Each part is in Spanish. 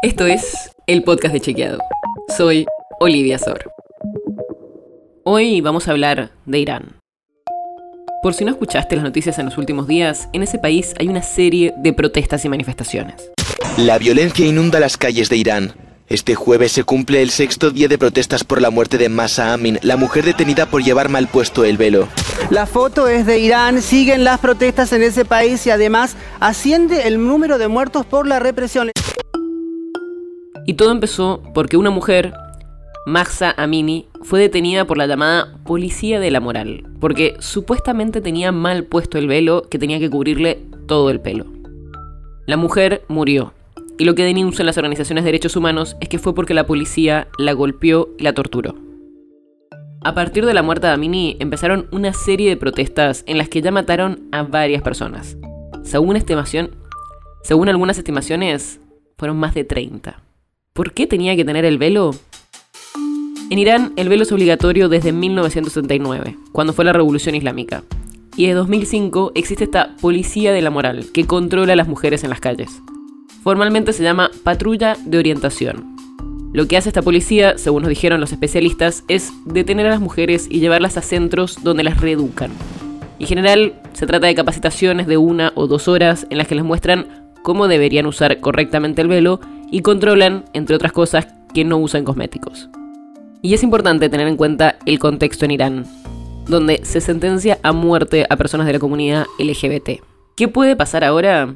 Esto es el podcast de Chequeado. Soy Olivia Sor. Hoy vamos a hablar de Irán. Por si no escuchaste las noticias en los últimos días, en ese país hay una serie de protestas y manifestaciones. La violencia inunda las calles de Irán. Este jueves se cumple el sexto día de protestas por la muerte de Masa Amin, la mujer detenida por llevar mal puesto el velo. La foto es de Irán, siguen las protestas en ese país y además asciende el número de muertos por la represión. Y todo empezó porque una mujer, Mahsa Amini, fue detenida por la llamada Policía de la Moral, porque supuestamente tenía mal puesto el velo que tenía que cubrirle todo el pelo. La mujer murió, y lo que denuncian las organizaciones de derechos humanos es que fue porque la policía la golpeó y la torturó. A partir de la muerte de Amini empezaron una serie de protestas en las que ya mataron a varias personas. Según estimación, según algunas estimaciones, fueron más de 30. ¿Por qué tenía que tener el velo? En Irán el velo es obligatorio desde 1979, cuando fue la Revolución Islámica. Y desde 2005 existe esta Policía de la Moral, que controla a las mujeres en las calles. Formalmente se llama Patrulla de Orientación. Lo que hace esta policía, según nos dijeron los especialistas, es detener a las mujeres y llevarlas a centros donde las reeducan. En general, se trata de capacitaciones de una o dos horas en las que les muestran cómo deberían usar correctamente el velo y controlan, entre otras cosas, que no usan cosméticos. Y es importante tener en cuenta el contexto en Irán, donde se sentencia a muerte a personas de la comunidad LGBT. ¿Qué puede pasar ahora?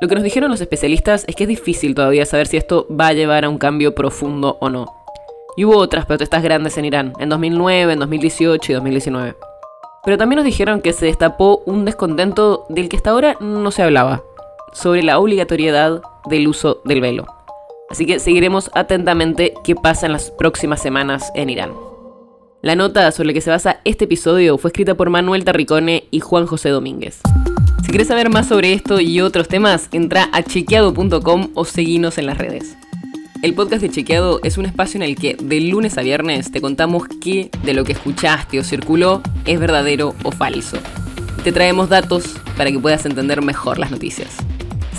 Lo que nos dijeron los especialistas es que es difícil todavía saber si esto va a llevar a un cambio profundo o no. Y hubo otras protestas grandes en Irán, en 2009, en 2018 y 2019. Pero también nos dijeron que se destapó un descontento del que hasta ahora no se hablaba, sobre la obligatoriedad del uso del velo. Así que seguiremos atentamente qué pasa en las próximas semanas en Irán. La nota sobre la que se basa este episodio fue escrita por Manuel Tarricone y Juan José Domínguez. Si quieres saber más sobre esto y otros temas, entra a chequeado.com o seguinos en las redes. El podcast de Chequeado es un espacio en el que de lunes a viernes te contamos qué de lo que escuchaste o circuló es verdadero o falso. te traemos datos para que puedas entender mejor las noticias.